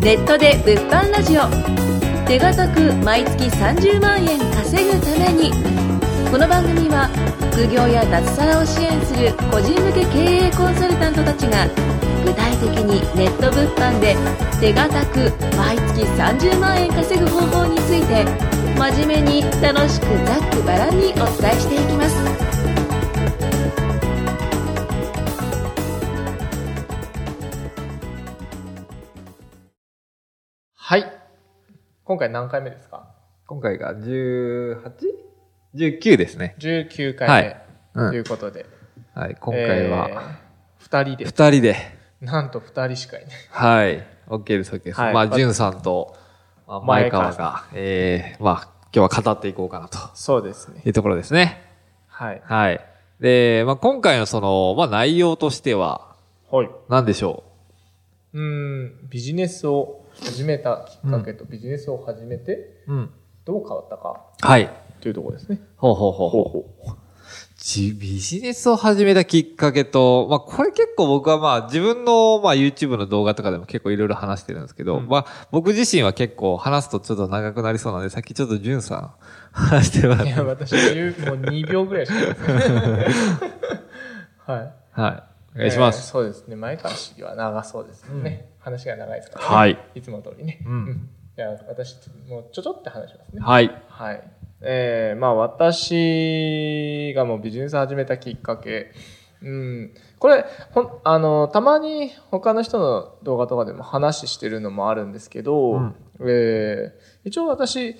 ネットで物販ラジオ。手堅く毎月30万円稼ぐために。この番組は副業や脱サラを支援する個人向け経営コンサルタントたちが具体的にネット物販で手堅く毎月30万円稼ぐ方法について真面目に楽しくざっくばらんにお伝えしていきます。はい。今回何回目ですか？今回が 18?19 ですね。?19 回はいうん目ということで。はい、今回は、えー二人で。二人で、なんと二人しかいない。はい、OK です、OK です。はいまあ、じゅんさんと、まあ前川が、えー、まあ、今日は語っていこうかなとそうですね。いうところですね。はい。はい。で、まあ、今回のその、まあ、内容としては、はい。何でしょうーん、ビジネスを始めたきっかけと、ビジネスを始めてううん。どう変わったかはい。というところですね。ほうほうほうほう。じビジネスを始めたきっかけと、まあこれ結構僕はまあ自分のまあ YouTube の動画とかでも結構いろいろ話してるんですけど、うんまあ僕自身は結構話すとちょっと長くなりそうなので、さっきちょっとジュンさん 話してもらっいて。や、私はもう2秒ぐらいしかないです。はい。はい。お願いしまえーす。そうですね。前川市議は長そうですよね。話が長いですからね。はい。いつも通りね。うんじゃあ、私、もうちょちょって話しますね。はい。はい。えー、まあ私がもうビジネス始めたきっかけ。うん。これ、ほん、あの、たまに他の人の動画とかでも話してるのもあるんですけど、うんえー一応私、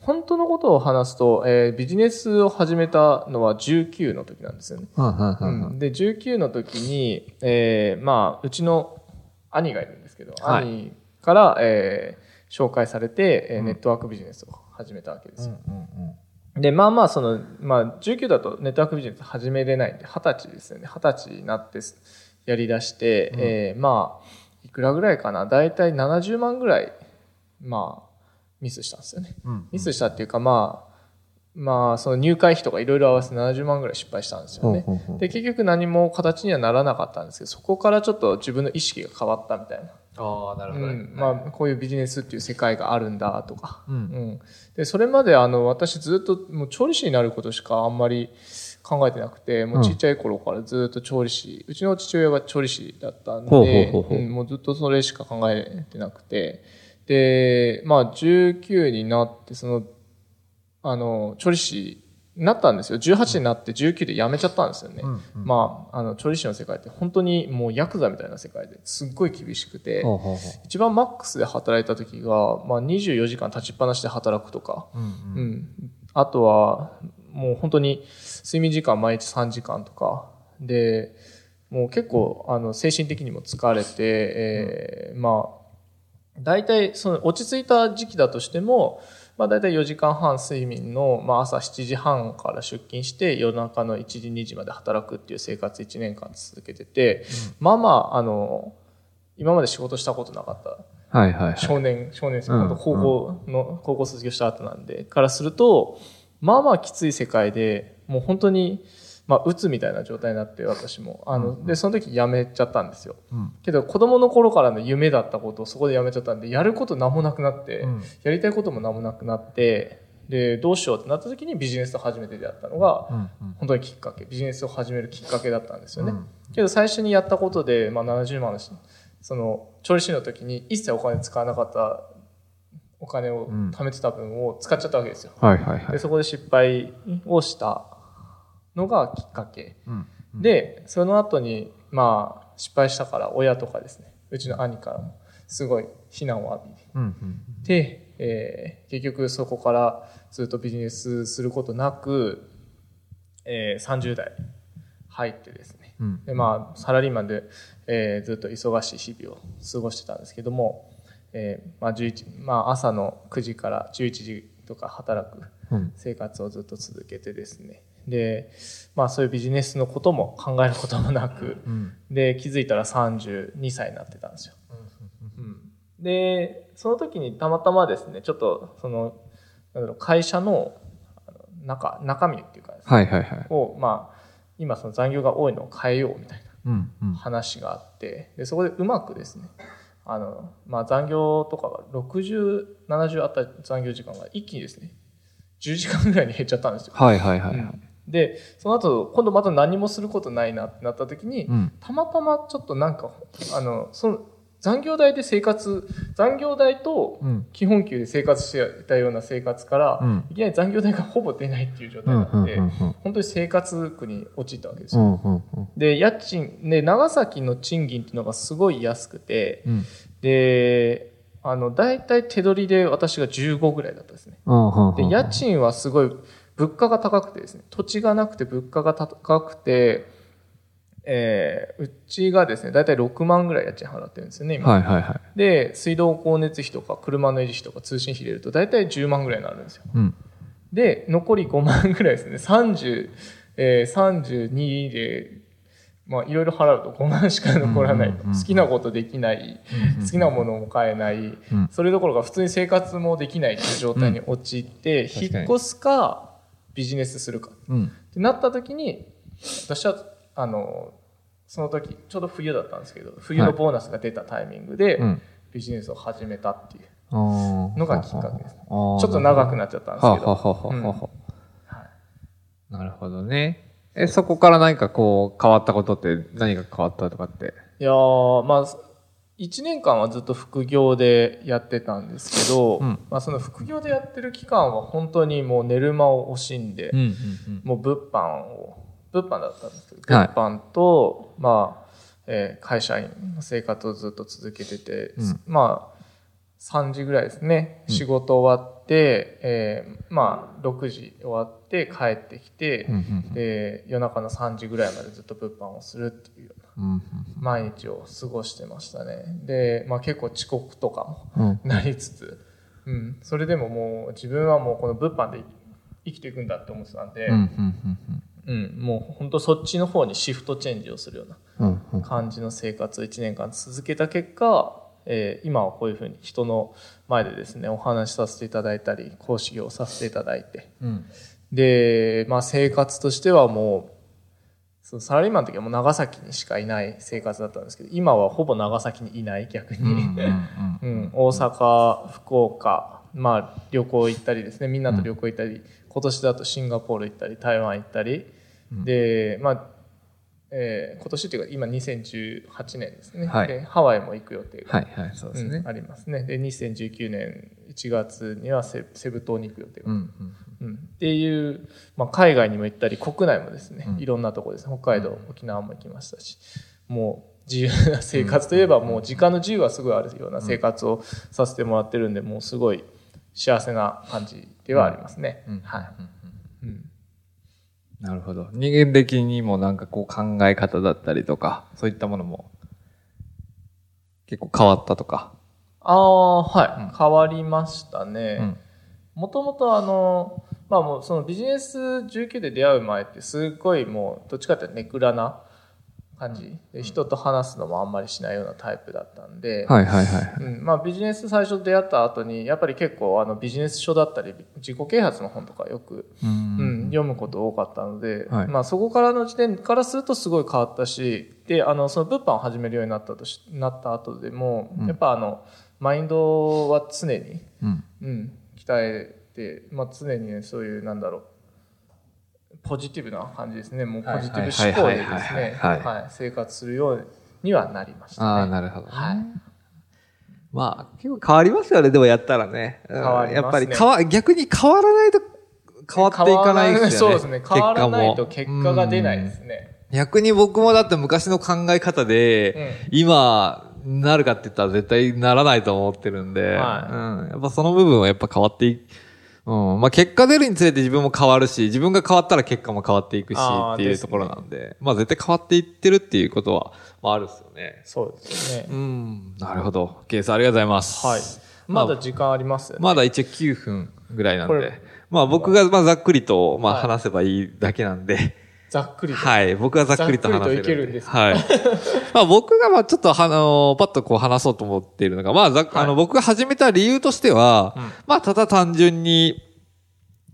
本当のことを話すと、えービジネスを始めたのは19の時なんですよね。うんうんうんうんうんで、19の時に、えーまあ、うちの兄がいるんですけど、はい兄から、えー紹介されて、えーうんネットワークビジネスを始めたわけですよ。うんうんで、まあまあ、その、まあ、19だとネットワークビジネス始めれないんで、20歳ですよね。20歳になってすやり出して、うんえーまあ、いくらぐらいかな？だいたい70万ぐらい、まあ、ミスしたんですよね。うんミスしたっていうか、まあ、まあ、その入会費とかいろいろ合わせて70万ぐらい失敗したんですよね。で、結局何も形にはならなかったんですけど、そこからちょっと自分の意識が変わったみたいな。ああ、なるほどね。うん、まあ、こういうビジネスっていう世界があるんだとか。うんうん。で、それまであの、私ずっともう調理師になることしかあんまり考えてなくて、もうちっちゃい頃からずっと調理師、うちの父親が調理師だったんで、もうずっとそれしか考えてなくて、で、まあ、19になって、その、あの、調理師になったんですよ。18になって19で辞めちゃったんですよね。うんうんまあ、あの、調理師の世界って本当にもうヤクザみたいな世界ですっごい厳しくて、ほうほうほ一番マックスで働いた時が、まあ、24時間立ちっぱなしで働くとか、う。うんううんん。あとは、もう本当に睡眠時間毎日3時間とか、で、もう結構、あの、精神的にも疲れて、えーまあ、大体、その、落ち着いた時期だとしても、まあ、大体4時間半睡眠の、まあ、朝7時半から出勤して、夜中の1時、2時まで働くっていう生活1年間続けてて、まあまあ、あの、今まで仕事したことなかった。はいはいはい。少年、少年生、うん高校の、高校卒業した後なんで、からすると、まあまあきつい世界で、もう本当に、まあ、鬱みたいな状態になって、私も。あの、で、その時辞めちゃったんですよ。うんけど、子供の頃からの夢だったことをそこで辞めちゃったんで、やること何もなくなって、うんやりたいことも何もなくなって、で、どうしようってなった時にビジネスと初めて出会ったのが、うんうん本当にきっかけ、ビジネスを始めるきっかけだったんですよね。うんけど最初にやったことで、まあ、70万のしその調理師の時に一切お金使わなかったお金をうん貯めてた分を使っちゃったわけですよ。はいはいはい。でそこで失敗をしたのがきっかけ。うん。で、その後に、まあ、失敗したから親とかですね、うちの兄からもすごい非難を浴びうんうんて、えー結局そこからずっとビジネスすることなく、えー30代入ってですね、うん。でまあ、サラリーマンで、えーずっと忙しい日々を過ごしてたんですけども、えーまあ11まあ、朝の9時から11時とか働くうん。生活をずっと続けてですねで、まあ、そういうビジネスのことも考えることもなくうんで気づいたら32歳になってたんですよ。うんでその時にたまたまですねちょっとそのなんだろう会社の中中身っていうかね、はいはいはい。を、まあ、今その残業が多いのを変えようみたい。なん話があってでそこでうまくですねあの、まあ、残業とかが60、70あった残業時間が一気にですね、10時間ぐらいに減っちゃったんですよ。はいはいはいはい。うんで、その後、今度また何もすることないなってなった時に、うん。たまたまちょっとなんか、あの、その、残業代で生活、残業代とうん。基本給で生活してたような生活から、うん。いきなり残業代がほぼ出ないっていう状態。になって、うん。本当に生活苦に陥ったわけですよ。うん。うん。で、家賃、で、長崎の賃金っていうのがすごい安くて、うん。で、あの、大体手取りで私が15ぐらいだったんですね。うん。で、家賃はすごい、物価が高くてですね、土地がなくて物価が高くて、えーうちがですね、大体6万ぐらい家賃払ってるんですよね、今。はいはいはい。で、水道光熱費とか車の維持費とか通信費入れると大体10万ぐらいになるんですよ。うん。で、残り5万ぐらいですね。30、えー、32で、まあ、いろいろ払うと5万しか残らない。好きなことできない。好きなものも買えない。うんそれどころか普通に生活もできないという状態に陥って、引っ越すか、ビジネスするか。うん。ってなった時に、私は、あの、その時、ちょうど冬だったんですけど、冬のボーナスが出たタイミングで、うん。ビジネスを始めたっていうののがきっかけです。ちょちょっと長くなっちゃったんですけど。はははははは。なるほどね。え、そこから何かこう変わったことって何が変わったとかって？いやー、まあ、1年間はずっと副業でやってたんですけど、うん。まあその副業でやってる期間は本当にもう寝る間を惜しんで、んうんもう物販を、物販だったんですけど、はい。物販と、まあ、えー会社員の生活をずっと続けてて、うん。まあ、3時ぐらいですね、うん。仕事終わって、えーまあ、6時終わって帰ってきて、うんうんで、夜中の3時ぐらいまでずっと物販をするっていうようなうん毎日を過ごしてましたね。で、まあ結構遅刻とかもうん。なりつつ、うん、それでももう自分はもうこの物販で生きていくんだって思ってたんで、うんうんうん、もう本当そっちの方にシフトチェンジをするようなうんうん。感じの生活を1年間続けた結果、えー今はこういうふうに人の前でですね、お話しさせていただいたり、講師業をさせていただいて、うん。で、まあ生活としてはもう、そのサラリーマンの時はもう長崎にしかいない生活だったんですけど、今はほぼ長崎にいない逆に。うん、大阪、福岡、まあ旅行行ったりですね、みんなと旅行行ったり、今年だとシンガポール行ったり、台湾行ったり、うん。で、まあ、えー今年っていうか今2018年ですね、はい。でハワイも行く予定が、はいはい、そうですね。うん。ありますね。で、2019年1月にはセセブ島に行く予定が、うんうんうんっていう、まあ、海外にも行ったり、国内もですね、うん。いろんなところです。ね、北海道、沖縄も行きましたし、もう自由な生活といえば、もう時間の自由はすごいあるような生活をさせてもらってるんで、もうすごい幸せな感じではありますね。なるほど。人間的にもなんかこう考え方だったりとか、そういったものも結構変わったとか？ああ、はい、うん。変わりましたうねん。。もともとあの、まあもうそのビジネス19で出会う前ってすっごいもうどっちかっていうとネクラな感じ。で人と話すのもあんまりしないようなタイプだったんで、はいはいはい。うん、まあビジネス最初出会った後にやっぱり結構あのビジネス書だったり自己啓発の本とかよく、ううん読むこと多かったので、はい。まあそこからの時点からするとすごい変わったしであのその物販を始めるようになったとしなった後でも、うん。やっぱあのマインドは常に、うん。うん、鍛えて、まあ、常にねそういうなんだろうポジティブな感じですねもうポジティブ思考でですね生活するようにはなりましたね。ああ、なるほど、ね。はいまあ、結構変わりますよね、でもやったらね。うん変わりますねやっぱり変わ、逆に変わらないと変わっていかないですよね。そうですね。変わらないと結結果が出ないですね。うん逆に僕もだって昔の考え方で、今、なるかって言ったら絶対ならないと思ってるんで、はいうん。やっぱその部分はやっぱ変わっていうん。まあ結果出るにつれて自分も変わるし、自分が変わったら結果も変わっていくしっていうところなんで、まあ絶対変わっていってるっていうことは、まああるっすよね。そうですね。うん。なるほど。ケースありがとうございます。はい。まだ時間あります。まだ一応9分ぐらいなんで。まあ僕がまあざっくりとまあはい話せばいいだけなんで。ざっくりと。はい。僕はざっくりと話せる。ざっくりといけるんですはい。まあ僕がまあちょっとはあのパッとこう話そうと思っているのが、まあざっあの僕が始めた理由としては、うんまあただ単純に、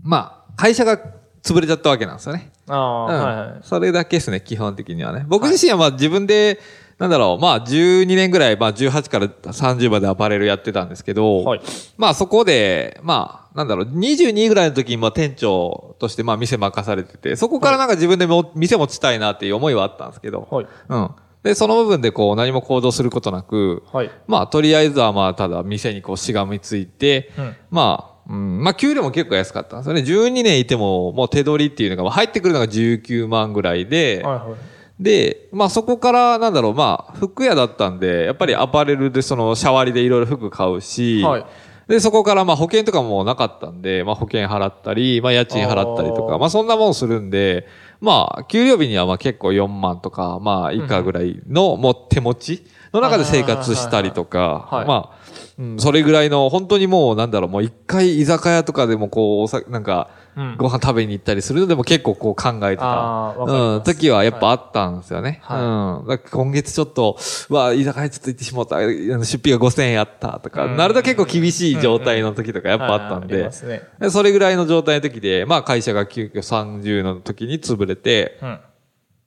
まあ会社が潰れちゃったわけなんですよね。ああ、うんはいはい。それだけですね、基本的にはね。僕自身はまあ自分で、なんだろう、まあ12年ぐらい、まあ18から30までアパレルやってたんですけど、はいまあそこで、まあ、なんだろう、22ぐらいの時にまあ店長としてまあ店任されてて、そこからなんか自分でも店持ちたいなっていう思いはあったんですけど、はい。うん。で、その部分でこう何も行動することなく、はい。まあとりあえずはまあただ店にこうしがみついて、うんまあ、うん、まあ給料も結構安かったんですよね。12年いてももう手取りっていうのが、まあ入ってくるのが19万ぐらいで、はいはい。で、まあそこから、なんだろう、まあ、服屋だったんで、やっぱりアパレルでその、シャワリでいろいろ服買うし、はいで、そこからまあ保険とかもなかったんで、まあ保険払ったり、まあ家賃払ったりとか、まあそんなもんするんで、まあ、給料日にはまあ結構4万とか、まあ以下ぐらいの、もう手持ちの中で生活したりとか、はいまあ、うん、それぐらいの、本当にもうなんだろう、もう一回居酒屋とかでもこう、なんか、うんご飯食べに行ったりするのでも結構こう考えてた。うん、時はやっぱあったんですよね。はうん。今月ちょっと、うわ、居酒屋ちょっと行ってしまった、出費が5000円やったとか、うん。なると結構厳しい状態の時とかやっぱあったんで。それぐらいの状態の時で、まあ会社が急遽30の時に潰れて、うん。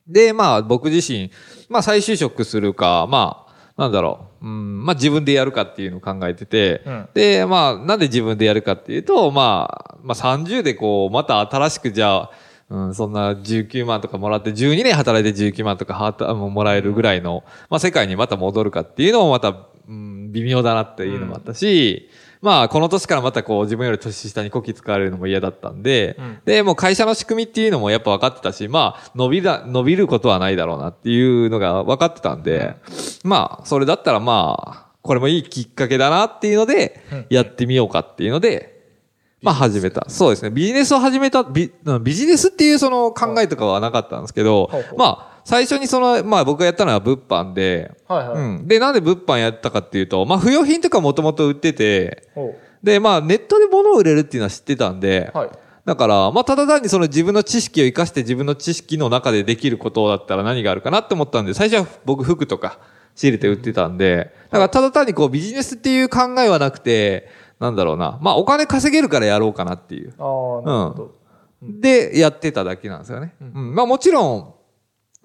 で、まあ僕自身、まあ再就職するか、まあ、なんだろう、うん、まあ自分でやるかっていうのを考えてて、うん。で、まあなんで自分でやるかっていうと、まあ、まあ30でこう、また新しくじゃあ、うん、そんな19万とかもらって、12年働いて19万とかはたももらえるぐらいの、まあ世界にまた戻るかっていうのもまた、うん、微妙だなっていうのもあったし、まあこの年からまたこう自分より年下にこき使われるのも嫌だったんで、うん。で、もう会社の仕組みっていうのもやっぱ分かってたし、まあ伸びだ、伸びることはないだろうなっていうのが分かってたんで、まあそれだったらまあ、これもいいきっかけだなっていうのでうん、やってみようかっていうので、まあ始めた。そうですね。ビジネスを始めた、ビうんビジネスっていうその考えとかはなかったんですけどまあ最初にその、まあ僕がやったのは物販で、はいはい。うん。で、なんで物販やったかっていうと、まあ不用品とかもともと売ってて、ほで、まあネットで物を売れるっていうのは知ってたんで、うはい。だから、まあ、ただ単にその自分の知識を活かして自分の知識の中でできることだったら何があるかなって思ったんで、最初は僕服とか仕入れて売ってたんで、だからただ単にこうビジネスっていう考えはなくて、なんだろうな、まあお金稼げるからやろうかなっていう。ああ、なるほど。で、やってただけなんですよね。うん。まあもちろん、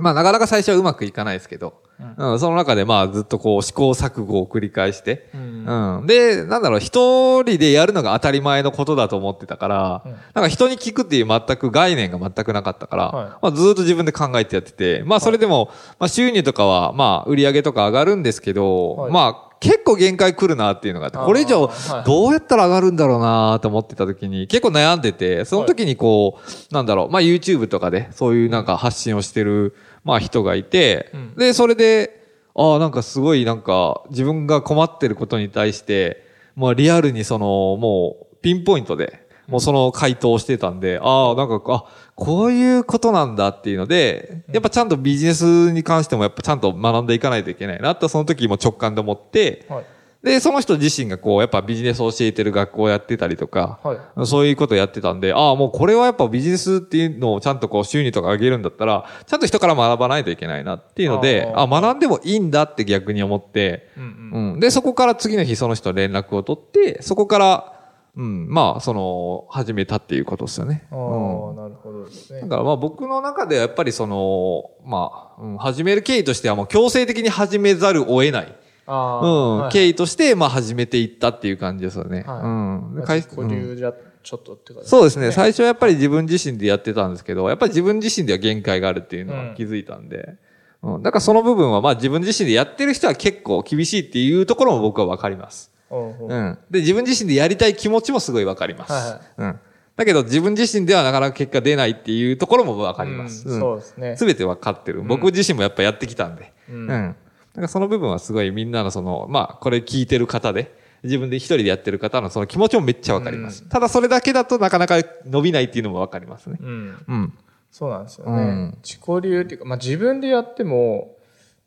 まあなかなか最初はうまくいかないですけど、うん、その中でまあずっとこう試行錯誤を繰り返して、うん。うん。で、なんだろう、一人でやるのが当たり前のことだと思ってたから、うん。なんか人に聞くっていう全く概念が全くなかったから、はい。まあずっと自分で考えてやってて、まあそれでも、まあ収入とかは、まあ売り上げとか上がるんですけど、はい。まあ結構限界来るなっていうのがあって、これ以上はい。どうやったら上がるんだろうなと思ってた時に結構悩んでて、その時にこう、なんだろう、まあ YouTube とかでそういうなんか発信をしてる、まあ人がいて、うん。で、それで、ああ、なんかすごいなんか自分が困ってることに対して、まあリアルにその、もうピンポイントで、もうその回答をしてたんで、ああ、なんか、あ、こういうことなんだっていうので、やっぱちゃんとビジネスに関してもやっぱちゃんと学んでいかないといけないなってその時も直感で思って、はい。で、その人自身がこう、やっぱビジネスを教えてる学校をやってたりとか、はい。そういうことやってたんで、ああ、もうこれはやっぱビジネスっていうのをちゃんとこう収入とか上げるんだったら、ちゃんと人から学ばないといけないなっていうので、あーあ学んでもいいんだって逆に思って、うんうん。うん。で、そこから次の日その人と連絡を取って、そこから、うん、まあ、その、始めたっていうことですよね。ああ、うん。なるほどですねだ。からまあ僕の中ではやっぱりその、まあ、うん、始める経緯としてはもう強制的に始めざるを得ない。あうん、はい経緯として、まあ始めていったっていう感じですよね。はいうん。でまあ会自己流じゃちょっとって感じそうですね。最初はやっぱり自分自身でやってたんですけど、やっぱり自分自身では限界があるっていうのは気づいたんで。うん。だからその部分はまあ自分自身でやってる人は結構厳しいっていうところも僕はわかります。うんうんうん。で、自分自身でやりたい気持ちもすごいわかります。はいはいうん。だけど自分自身ではなかなか結果出ないっていうところもわかります。うんそうですねすべてわかってる。僕自身もやっぱやってきたんで。ううんん。だからその部分はすごいみんなのその、まあ、これ聞いてる方で、自分で一人でやってる方のその気持ちもめっちゃわかります。ただそれだけだとなかなか伸びないっていうのもわかりますね。うん。うん。そうなんですよね。うん自己流っていうか、まあ自分でやっても、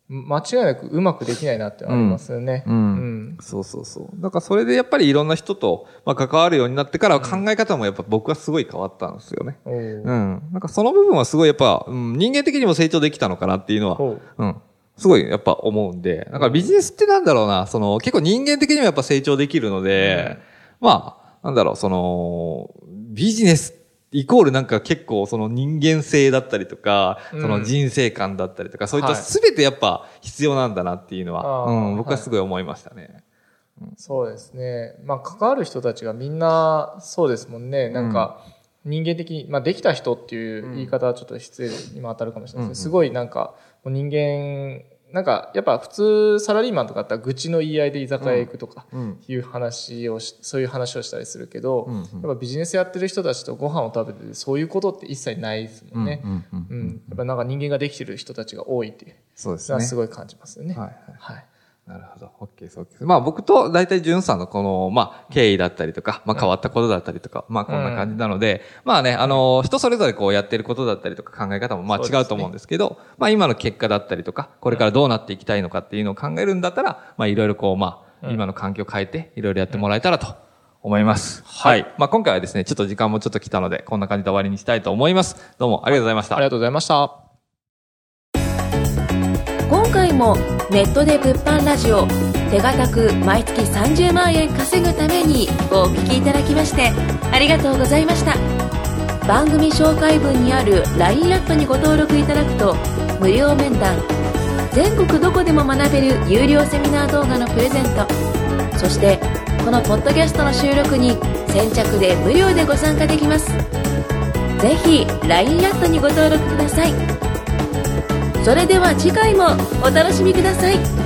間違いなくうまくできないなってありますよね。うんうんそうそうそう。だからそれでやっぱりいろんな人と、まあ、関わるようになってから考え方もやっぱ僕はすごい変わったんですよね。おううん。なんかその部分はすごいやっぱ、うん、人間的にも成長できたのかなっていうのは、ほうん。すごいやっぱ思うんで、だからビジネスってなんだろうな、その結構人間的にもやっぱ成長できるので、まあ、なんだろう、その、ビジネスっイコールなんか結構その人間性だったりとか、うんその人生観だったりとか、そういったはい全てやっぱ必要なんだなっていうのは、あーうん、僕はすごい思いましたね。そうですね。まあ、関わる人たちがみんなそうですもんね。なんか、人間的に、まあ、できた人っていう言い方はちょっと失礼にも当たるかもしれないですけど、すごいなんか、人間、なんか、やっぱ普通サラリーマンとかだったら愚痴の言い合いで居酒屋行くとかうんいう話をし、そういう話をしたりするけど、やっぱビジネスやってる人たちとご飯を食べてて、そういうことって一切ないですもんね。うん。やっぱなんか人間ができてる人たちが多いっていうそうですね。すごい感じますよね。はいはいはい。なるほど。OK です、OK です。まあ僕と大体ジュンさんのこの、まあ経緯だったりとか、まあ変わったことだったりとか、まあこんな感じなので、まあね、あの、人それぞれこうやってることだったりとか考え方もまあ違うと思うんですけど、まあ今の結果だったりとか、これからどうなっていきたいのかっていうのを考えるんだったら、まあいろいろこう、まあ今の環境を変えて、いろいろやってもらえたらと思います。はい。まあ今回はですね、ちょっと時間もちょっと来たので、こんな感じで終わりにしたいと思います。どうもありがとうございましたあり。がとうございました。もネットで物販ラジオ手堅く毎月30万円稼ぐためにお聞きいただきましてありがとうございました。番組紹介文にある LINE アットにご登録いただくと無料面談全国どこでも学べる有料セミナー動画のプレゼントそしてこのポッドキャストの収録に先着で無料でご参加できます。ぜひ LINE アットにご登録ください。それでは次回もお楽しみください。